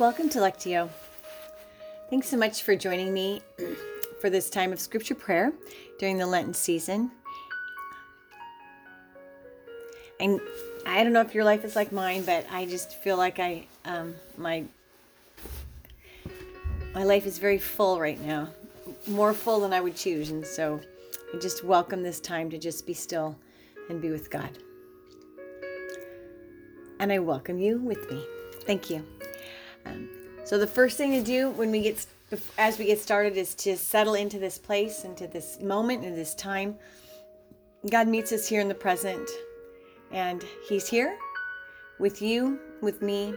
Welcome to Lectio. Thanks so much for joining me for this time of scripture prayer during the Lenten season. And I don't know if your life is like mine, but I just feel like I um, my my life is very full right now, more full than I would choose, and so I just welcome this time to just be still and be with God. And I welcome you with me. Thank you. Um, so the first thing to do when we get as we get started is to settle into this place, into this moment, into this time. God meets us here in the present, and He's here with you, with me,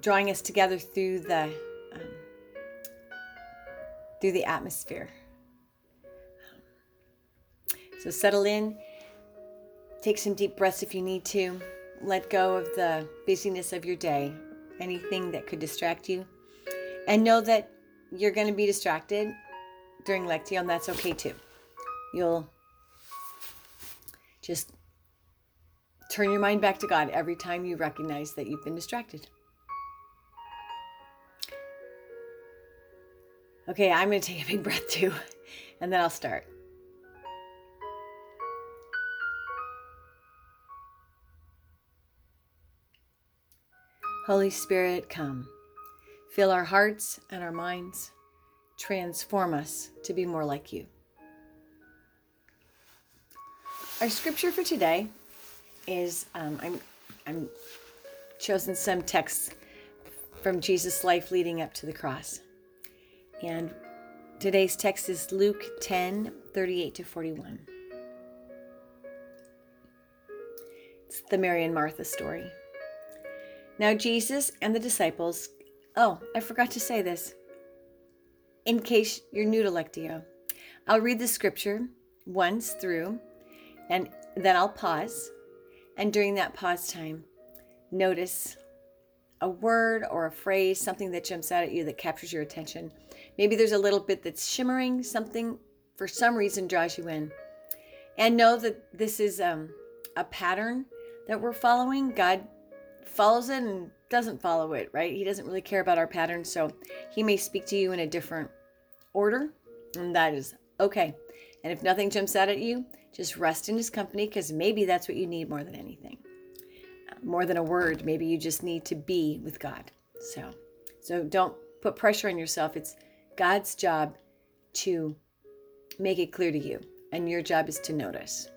drawing us together through the um, through the atmosphere. So settle in. Take some deep breaths if you need to. Let go of the busyness of your day anything that could distract you. And know that you're going to be distracted during Lectio, and that's okay too. You'll just turn your mind back to God every time you recognize that you've been distracted. Okay, I'm going to take a big breath too, and then I'll start. Holy Spirit, come. Fill our hearts and our minds. Transform us to be more like you. Our scripture for today is um, I'm I'm chosen some texts from Jesus' life leading up to the cross. And today's text is Luke 10 38 to 41. It's the Mary and Martha story. Now, Jesus and the disciples, oh, I forgot to say this. In case you're new to Lectio, I'll read the scripture once through and then I'll pause. And during that pause time, notice a word or a phrase, something that jumps out at you that captures your attention. Maybe there's a little bit that's shimmering, something for some reason draws you in. And know that this is um, a pattern that we're following. God follows it and doesn't follow it, right? He doesn't really care about our patterns. So he may speak to you in a different order, and that is okay. And if nothing jumps out at you, just rest in his company because maybe that's what you need more than anything. Uh, more than a word, maybe you just need to be with God. So, so don't put pressure on yourself. It's God's job to make it clear to you, and your job is to notice.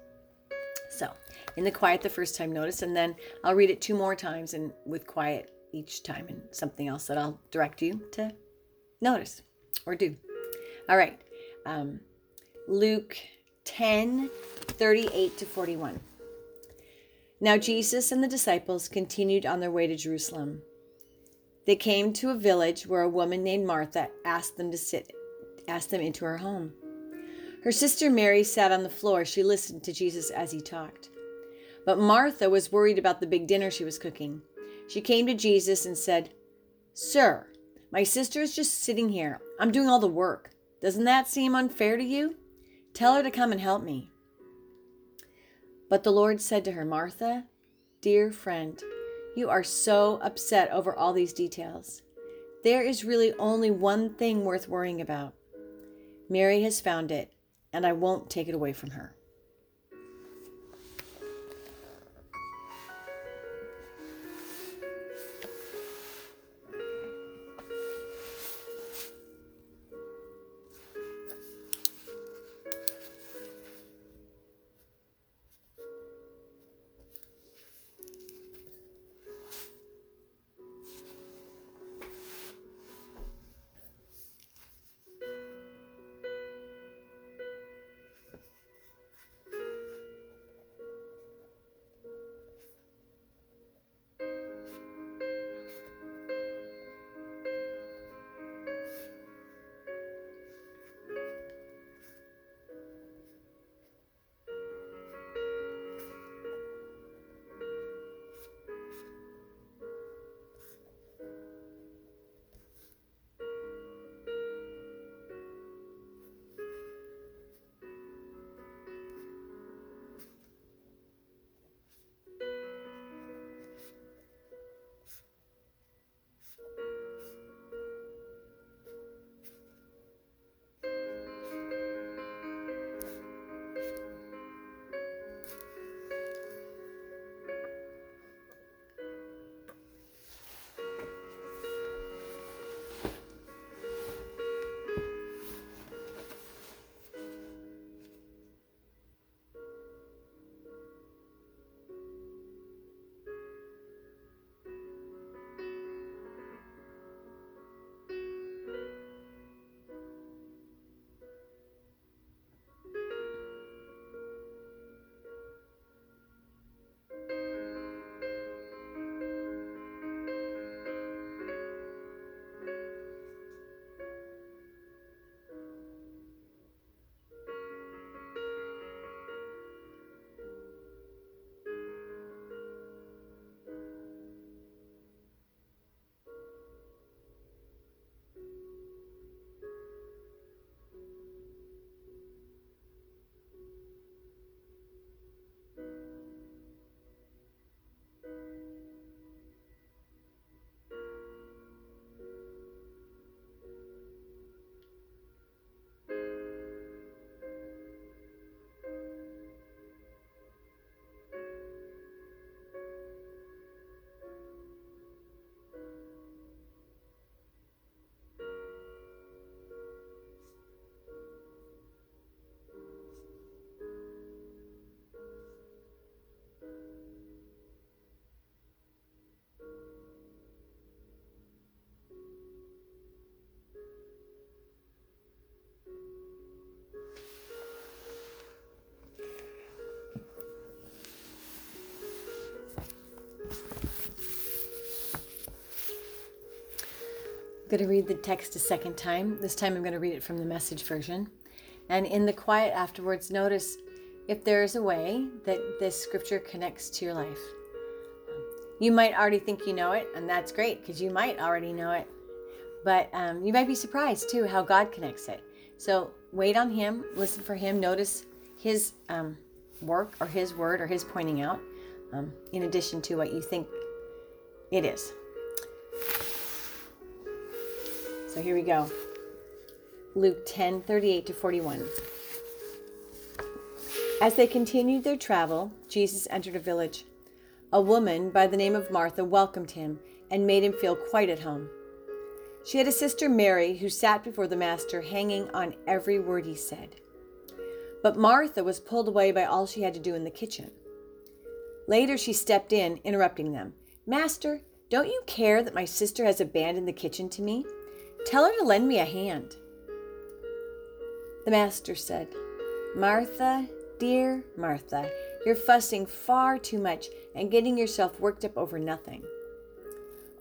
So, in the quiet the first time, notice, and then I'll read it two more times and with quiet each time, and something else that I'll direct you to notice or do. All right. Um, Luke 10 38 to 41. Now Jesus and the disciples continued on their way to Jerusalem. They came to a village where a woman named Martha asked them to sit, asked them into her home. Her sister Mary sat on the floor. She listened to Jesus as he talked. But Martha was worried about the big dinner she was cooking. She came to Jesus and said, Sir, my sister is just sitting here. I'm doing all the work. Doesn't that seem unfair to you? Tell her to come and help me. But the Lord said to her, Martha, dear friend, you are so upset over all these details. There is really only one thing worth worrying about. Mary has found it, and I won't take it away from her. I'm going to read the text a second time. This time I'm going to read it from the message version. And in the quiet afterwards, notice if there is a way that this scripture connects to your life. You might already think you know it, and that's great because you might already know it. But um, you might be surprised too how God connects it. So wait on Him, listen for Him, notice His um, work or His word or His pointing out, um, in addition to what you think it is. So here we go. Luke 10 38 to 41. As they continued their travel, Jesus entered a village. A woman by the name of Martha welcomed him and made him feel quite at home. She had a sister, Mary, who sat before the Master, hanging on every word he said. But Martha was pulled away by all she had to do in the kitchen. Later, she stepped in, interrupting them. Master, don't you care that my sister has abandoned the kitchen to me? Tell her to lend me a hand. The master said, Martha, dear Martha, you're fussing far too much and getting yourself worked up over nothing.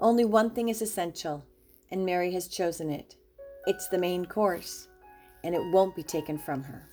Only one thing is essential, and Mary has chosen it. It's the main course, and it won't be taken from her.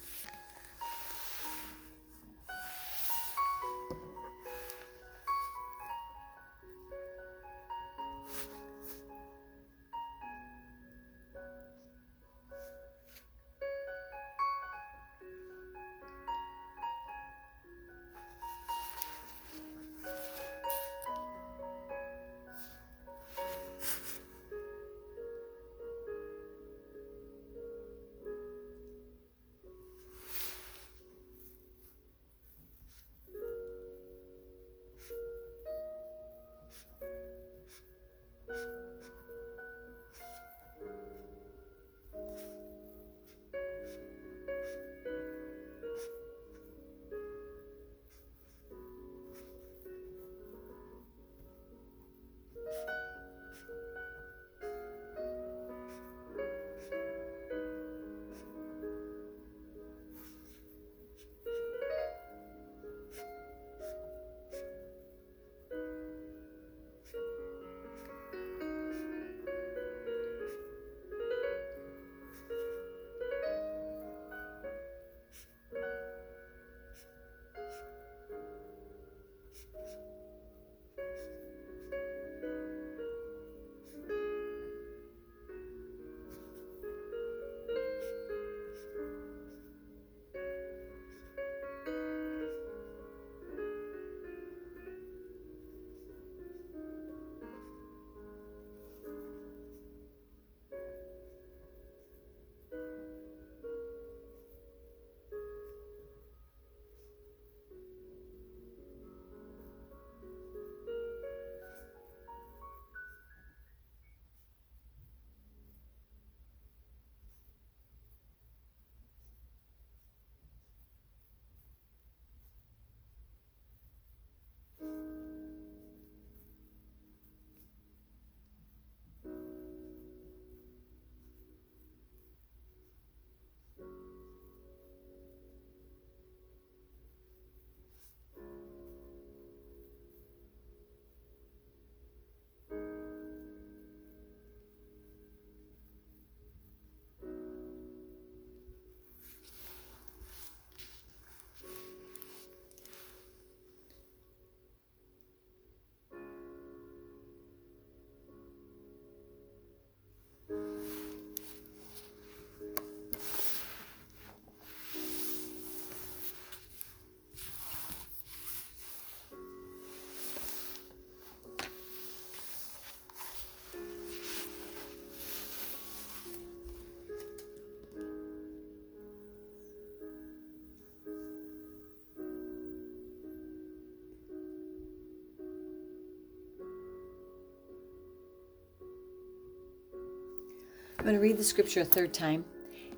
I'm going to read the scripture a third time.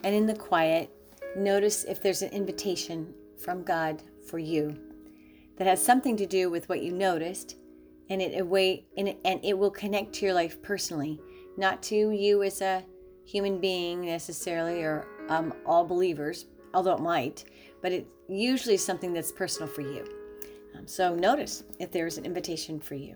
And in the quiet, notice if there's an invitation from God for you that has something to do with what you noticed and it away and it, and it will connect to your life personally, not to you as a human being necessarily or um, all believers, although it might, but it usually is something that's personal for you. Um, so notice if there's an invitation for you.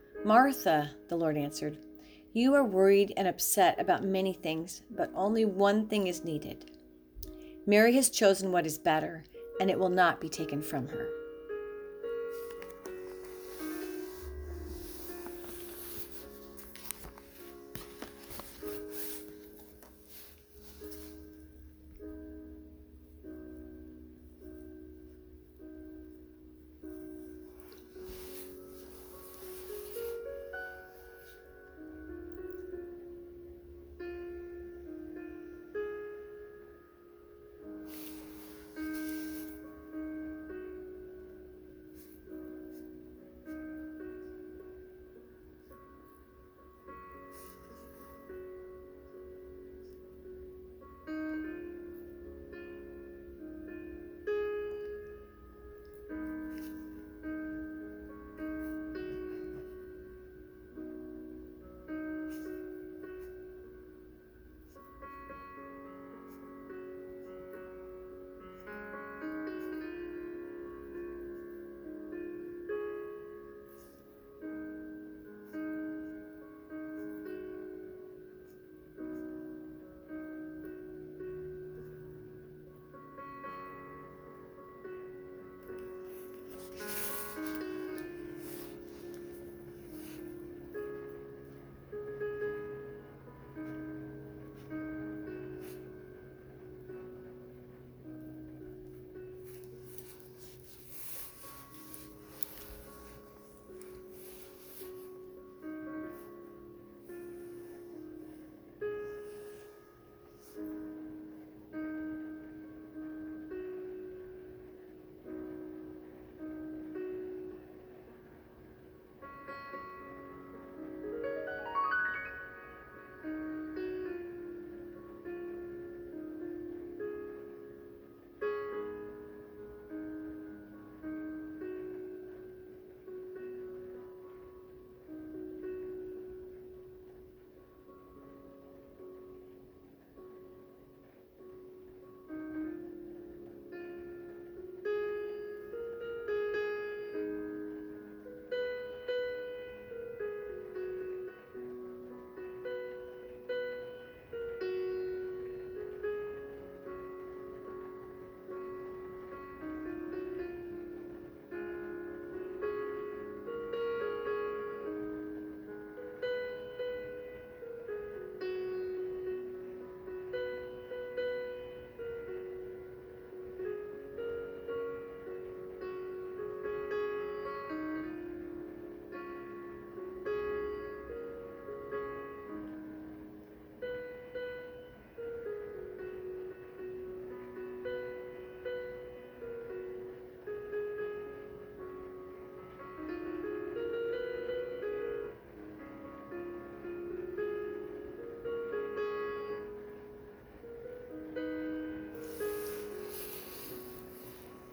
Martha, the Lord answered, you are worried and upset about many things, but only one thing is needed. Mary has chosen what is better, and it will not be taken from her.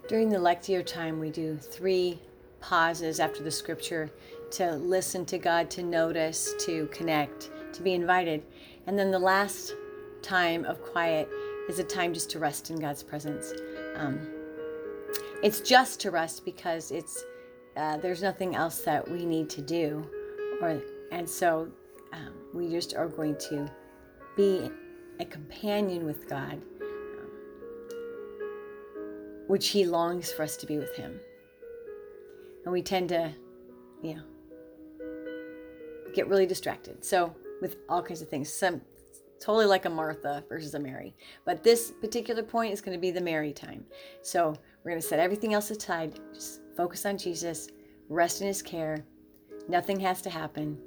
During the Lectio time, we do three pauses after the scripture to listen to God, to notice, to connect, to be invited. And then the last time of quiet is a time just to rest in God's presence. Um, it's just to rest because it's uh, there's nothing else that we need to do, or and so um, we just are going to be a companion with God which he longs for us to be with him. And we tend to, you know, get really distracted. So, with all kinds of things, some totally like a Martha versus a Mary. But this particular point is going to be the Mary time. So, we're going to set everything else aside, just focus on Jesus, rest in his care. Nothing has to happen,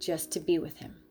just to be with him.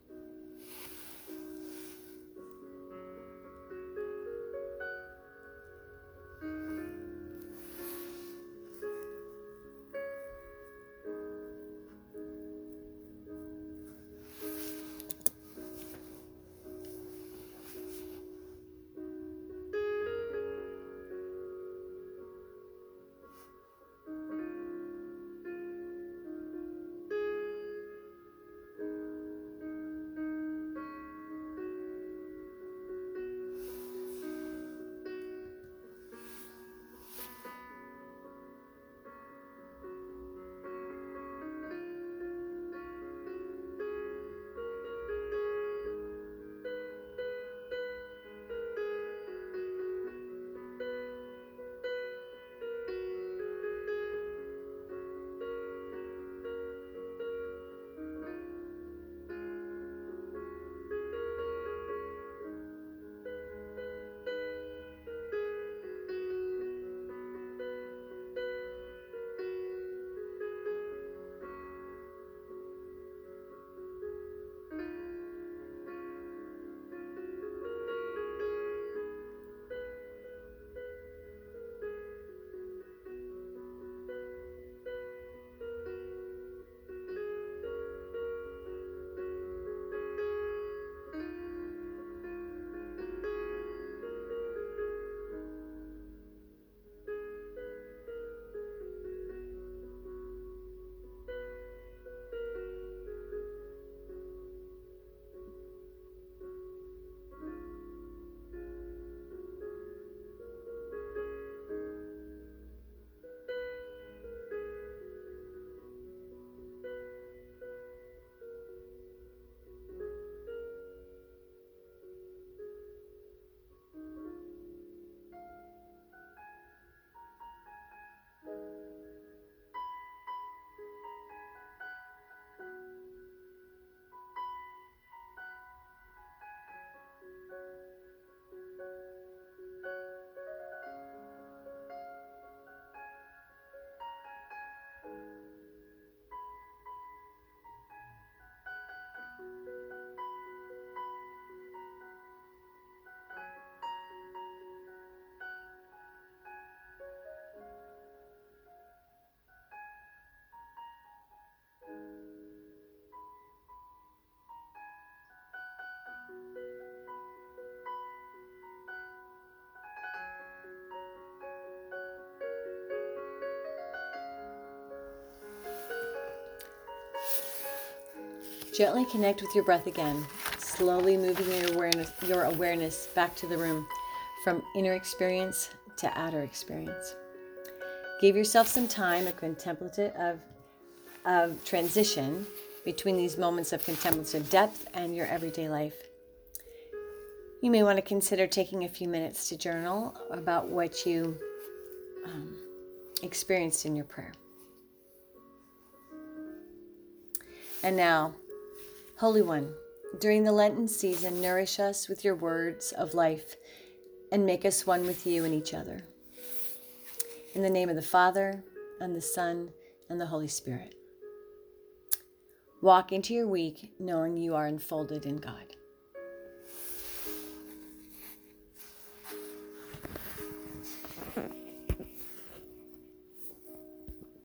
Gently connect with your breath again, slowly moving your awareness, your awareness back to the room from inner experience to outer experience. Give yourself some time, a contemplative of, of transition between these moments of contemplative depth and your everyday life. You may want to consider taking a few minutes to journal about what you um, experienced in your prayer. And now, Holy One, during the Lenten season, nourish us with your words of life and make us one with you and each other. In the name of the Father, and the Son, and the Holy Spirit. Walk into your week knowing you are enfolded in God.